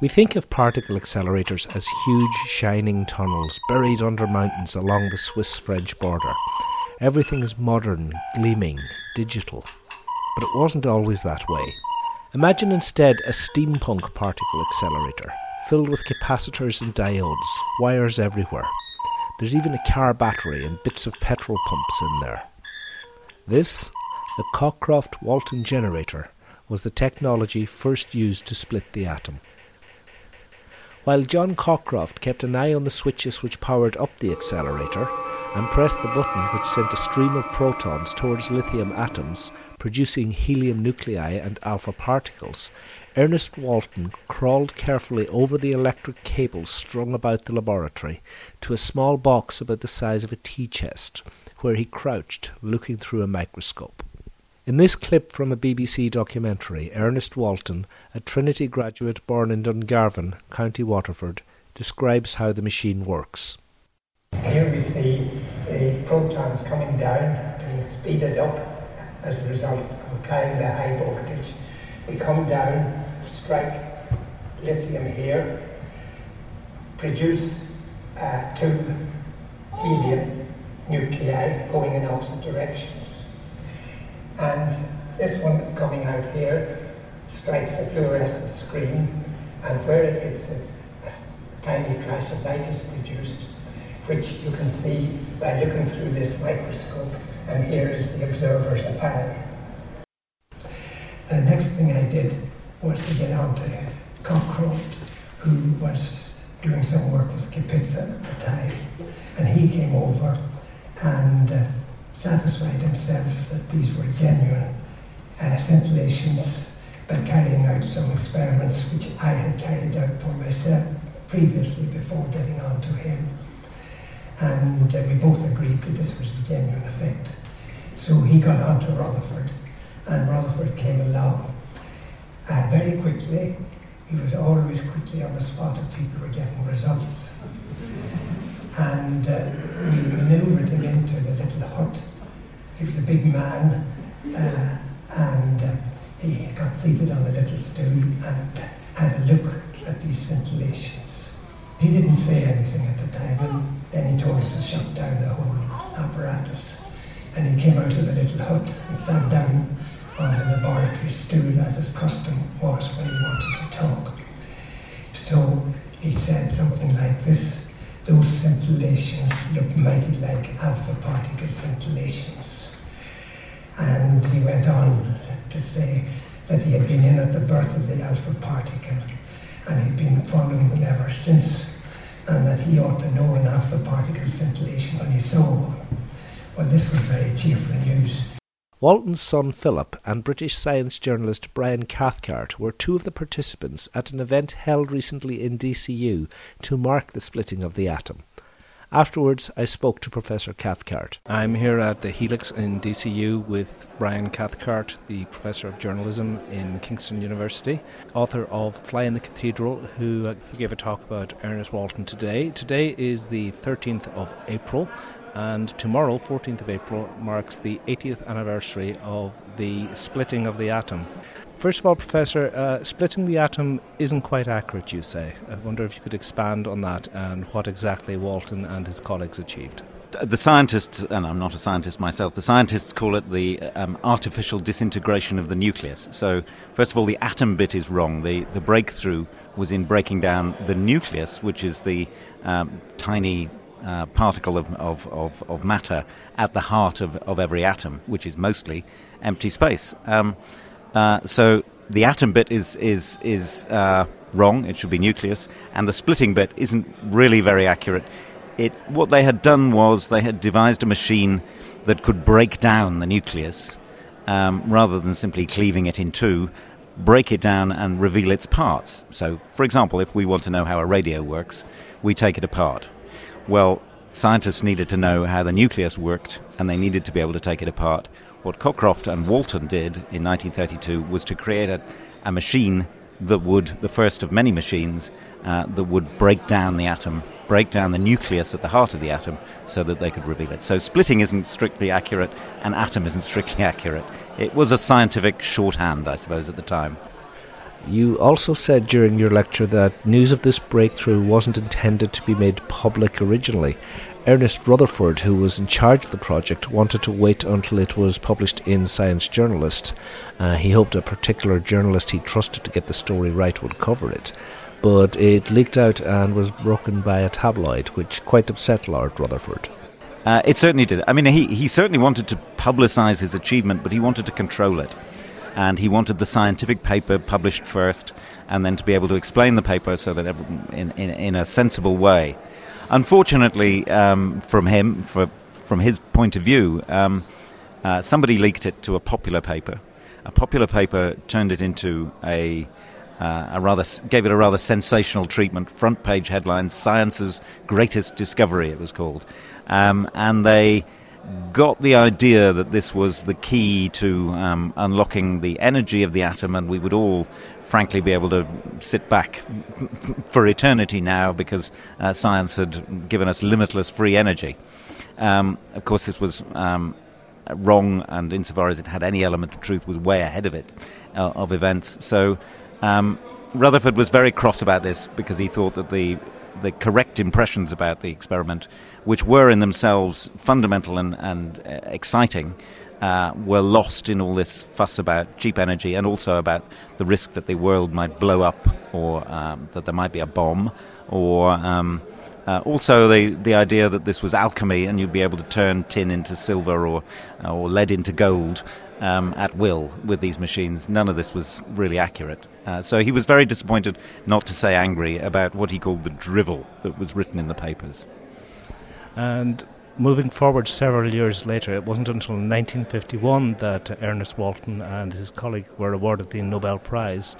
We think of particle accelerators as huge, shining tunnels buried under mountains along the Swiss French border. Everything is modern, gleaming, digital. But it wasn't always that way. Imagine instead a steampunk particle accelerator, filled with capacitors and diodes, wires everywhere. There's even a car battery and bits of petrol pumps in there. This, the Cockcroft Walton generator, was the technology first used to split the atom. While John Cockcroft kept an eye on the switches which powered up the accelerator and pressed the button which sent a stream of protons towards lithium atoms, producing helium nuclei and alpha particles, Ernest Walton crawled carefully over the electric cables strung about the laboratory to a small box about the size of a tea chest, where he crouched, looking through a microscope. In this clip from a BBC documentary, Ernest Walton, a Trinity graduate born in Dungarvan, County Waterford, describes how the machine works. Here we see the protons coming down, being speeded up as a result of applying the high voltage. They come down, strike lithium here, produce uh, two helium nuclei going in opposite directions. And this one coming out here strikes a fluorescent screen, and where it hits it, a tiny flash of light is produced, which you can see by looking through this microscope, and here is the observer's eye. The next thing I did was to get on to Cockcroft, who was doing some work with Kapitsa at the time, and he came over and uh, satisfied himself that these were genuine uh, scintillations by carrying out some experiments which I had carried out for myself previously before getting on to him. And uh, we both agreed that this was a genuine effect. So he got on to Rutherford, and Rutherford came along uh, very quickly. He was always quickly on the spot if people were getting results. And uh, we maneuvered him into the little hut. He was a big man, uh, and uh, he got seated on the little stool and had a look at these scintillations. He didn't say anything at the time, and then he told us to shut down the whole apparatus. And he came out of the little hut and sat down on the laboratory stool as his custom was when he wanted to talk. So he said something like this those scintillations look mighty like alpha particle scintillations. And he went on to say that he had been in at the birth of the alpha particle and he'd been following them ever since, and that he ought to know an alpha particle scintillation when he saw one. Well, this was very cheerful news. Walton's son Philip and British science journalist Brian Cathcart were two of the participants at an event held recently in DCU to mark the splitting of the atom. Afterwards, I spoke to Professor Cathcart. I'm here at the Helix in DCU with Brian Cathcart, the Professor of Journalism in Kingston University, author of Fly in the Cathedral, who uh, gave a talk about Ernest Walton today. Today is the 13th of April, and tomorrow, 14th of April, marks the 80th anniversary of the splitting of the atom. First of all, Professor, uh, splitting the atom isn't quite accurate, you say. I wonder if you could expand on that and what exactly Walton and his colleagues achieved. The scientists, and I'm not a scientist myself, the scientists call it the um, artificial disintegration of the nucleus. So, first of all, the atom bit is wrong. The, the breakthrough was in breaking down the nucleus, which is the um, tiny uh, particle of, of, of, of, matter at the heart of, of every atom, which is mostly empty space. Um, uh, so the atom bit is, is, is uh, wrong, it should be nucleus, and the splitting bit isn't really very accurate. It's, what they had done was they had devised a machine that could break down the nucleus um, rather than simply cleaving it in two, break it down and reveal its parts. So, for example, if we want to know how a radio works, we take it apart. Well, scientists needed to know how the nucleus worked, and they needed to be able to take it apart. What Cockcroft and Walton did in 1932 was to create a, a machine that would, the first of many machines, uh, that would break down the atom, break down the nucleus at the heart of the atom so that they could reveal it. So splitting isn't strictly accurate, and atom isn't strictly accurate. It was a scientific shorthand, I suppose, at the time. You also said during your lecture that news of this breakthrough wasn't intended to be made public originally. Ernest Rutherford, who was in charge of the project, wanted to wait until it was published in Science Journalist. Uh, he hoped a particular journalist he trusted to get the story right would cover it. But it leaked out and was broken by a tabloid, which quite upset Lord Rutherford. Uh, it certainly did. I mean, he, he certainly wanted to publicise his achievement, but he wanted to control it and he wanted the scientific paper published first and then to be able to explain the paper so that in, in, in a sensible way. Unfortunately, um, from him, for, from his point of view, um, uh, somebody leaked it to a popular paper. A popular paper turned it into a, uh, a rather gave it a rather sensational treatment. Front page headlines: "Science's greatest discovery." It was called, um, and they got the idea that this was the key to um, unlocking the energy of the atom, and we would all, frankly, be able to sit back for eternity now because uh, science had given us limitless free energy. Um, of course, this was um, wrong, and insofar as it had any element of truth, was way ahead of it uh, of events. So. Um, Rutherford was very cross about this because he thought that the the correct impressions about the experiment, which were in themselves fundamental and, and uh, exciting, uh, were lost in all this fuss about cheap energy and also about the risk that the world might blow up or um, that there might be a bomb or. Um, uh, also, the, the idea that this was alchemy and you'd be able to turn tin into silver or, or lead into gold um, at will with these machines. None of this was really accurate. Uh, so he was very disappointed, not to say angry, about what he called the drivel that was written in the papers. And moving forward several years later, it wasn't until 1951 that Ernest Walton and his colleague were awarded the Nobel Prize.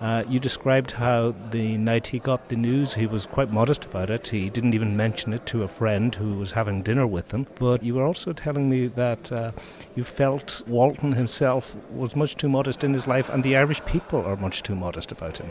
Uh, you described how the night he got the news, he was quite modest about it. He didn't even mention it to a friend who was having dinner with him. But you were also telling me that uh, you felt Walton himself was much too modest in his life, and the Irish people are much too modest about him.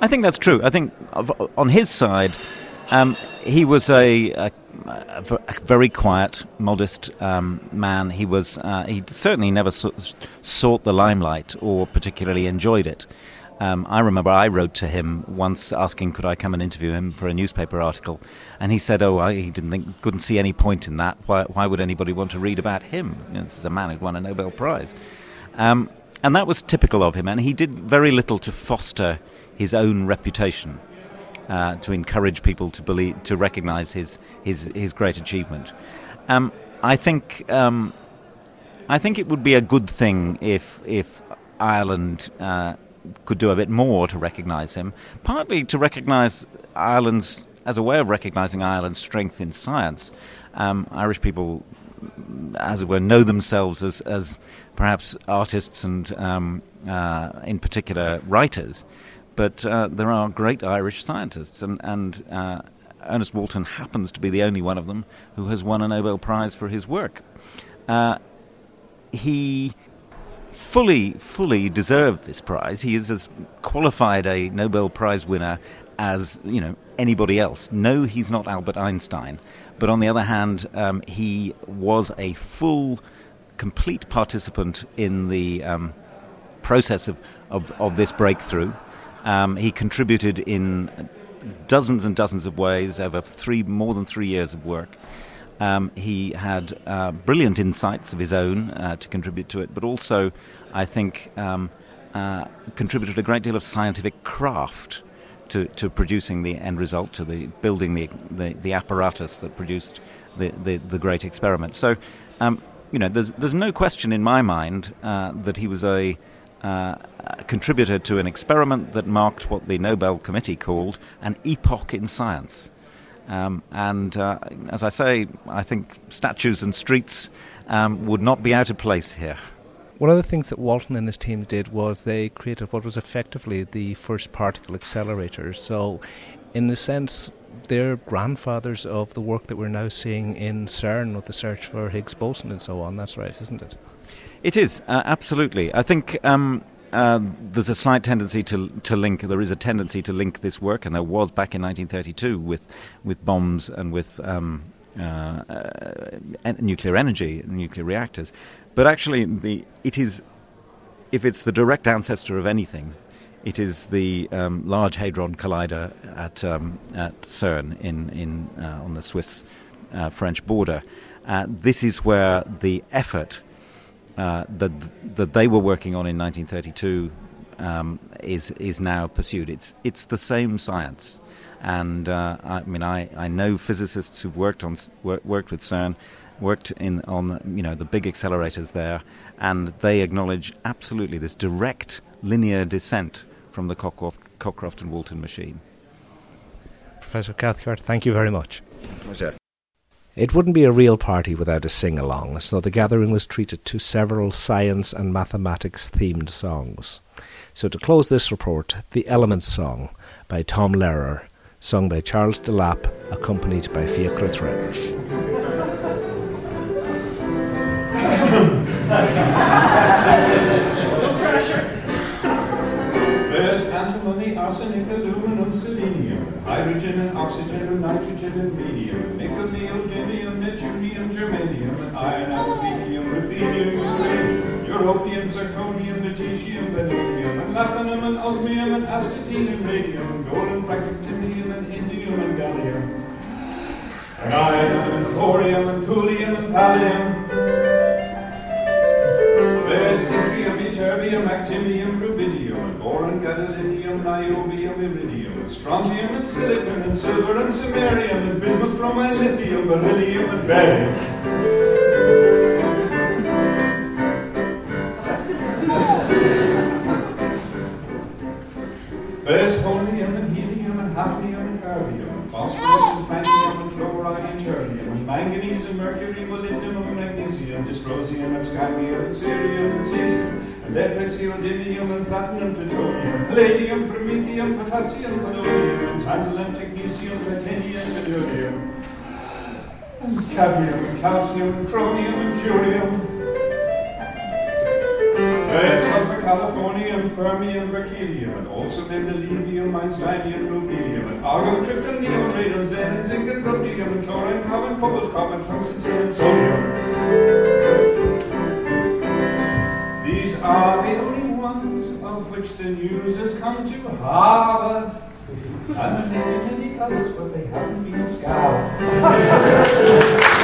I think that's true. I think on his side, um, he was a, a, a, very quiet, modest um, man. He was uh, he certainly never sought the limelight or particularly enjoyed it. Um, I remember I wrote to him once asking could I come and interview him for a newspaper article, and he said, "Oh, I, he didn't think, couldn't see any point in that. Why, why would anybody want to read about him? You know, this is a man who'd won a Nobel Prize." Um, and that was typical of him, and he did very little to foster his own reputation, uh, to encourage people to believe, to recognise his his his great achievement. Um, I think. Um, I think it would be a good thing if if Ireland uh, could do a bit more to recognise him, partly to recognise Ireland's, as a way of recognising Ireland's strength in science. Um, Irish people, as it were, know themselves as, as perhaps artists and, um, uh, in particular, writers. But uh, there are great Irish scientists, and, and uh, Ernest Walton happens to be the only one of them who has won a Nobel Prize for his work. Uh, he fully, fully deserved this prize. He is as qualified a Nobel Prize winner as you know anybody else. No, he's not Albert Einstein, but on the other hand, um, he was a full, complete participant in the um, process of, of, of, this breakthrough. Um, he contributed in dozens and dozens of ways over three more than three years of work. Um, he had uh, brilliant insights of his own uh, to contribute to it, but also, I think, um, uh, contributed a great deal of scientific craft to, to producing the end result, to the building the, the, the apparatus that produced the, the, the great experiment. So, um, you know, there's, there's no question in my mind uh, that he was a, uh, a contributor to an experiment that marked what the Nobel Committee called an epoch in science. Um, and uh, as I say, I think statues and streets um, would not be out of place here. One of the things that Walton and his team did was they created what was effectively the first particle accelerator. So, in a sense, they're grandfathers of the work that we're now seeing in CERN with the search for Higgs boson and so on. That's right, isn't it? It is, uh, absolutely. I think um, um, there's a slight tendency to to link. There is a tendency to link this work, and there was back in 1932 with with bombs and with um, uh, uh, nuclear energy, nuclear reactors. But actually, the it is if it's the direct ancestor of anything, It is the um, Large Hadron Collider at, um, at CERN in, in, uh, on the Swiss uh, French border. Uh, this is where the effort uh, that, that they were working on in 1932 um, is, is now pursued. It's, it's the same science. And uh, I mean, I, I know physicists who've worked, on, worked with CERN worked in on you know the big accelerators there, and they acknowledge absolutely this direct linear descent from the Cockcroft, Cockcroft and Walton machine. Professor Cathcart, thank you very much. Pleasure. It wouldn't be a real party without a sing along, so the gathering was treated to several science and mathematics themed songs. So, to close this report, the Elements Song by Tom Lehrer, sung by Charles Delap, accompanied by Fiachra Trench. Arsenic, aluminum, selenium, hydrogen and oxygen and nitrogen and radium, nickel, europium, zirconium, lutetium, vanadium, and lanthanum, and osmium, and astatine, and radium, and gold, and pranctinium, and indium, and gallium, and iron, and thorium, and thulium, and pallium. There's yttrium, ytterbium, actinium, rubidium, and boron, gadolinium, niobium, iridium, strontium, and silicon, and silver, and samarium, and bismuth, bromine, lithium, beryllium, and barium. Scandium, and cerium, and cesium, and lead, praseodymium, and platinum, plutonium, palladium, promethium, potassium, polonium, and tantalum, technetium, titanium, tellurium, and cadmium, calcium, chromium, and curium. There's sulfur, californium, fermium, berkelium, and also mendelevium, einsteinium, rubidium, and argon, krypton, neotritium, xenon, zinc, and rhodium, and chlorine, carbon, cobalt, carbon, tungsten, and sodium. The news has come to Harvard. May be many others, but they haven't been scoured.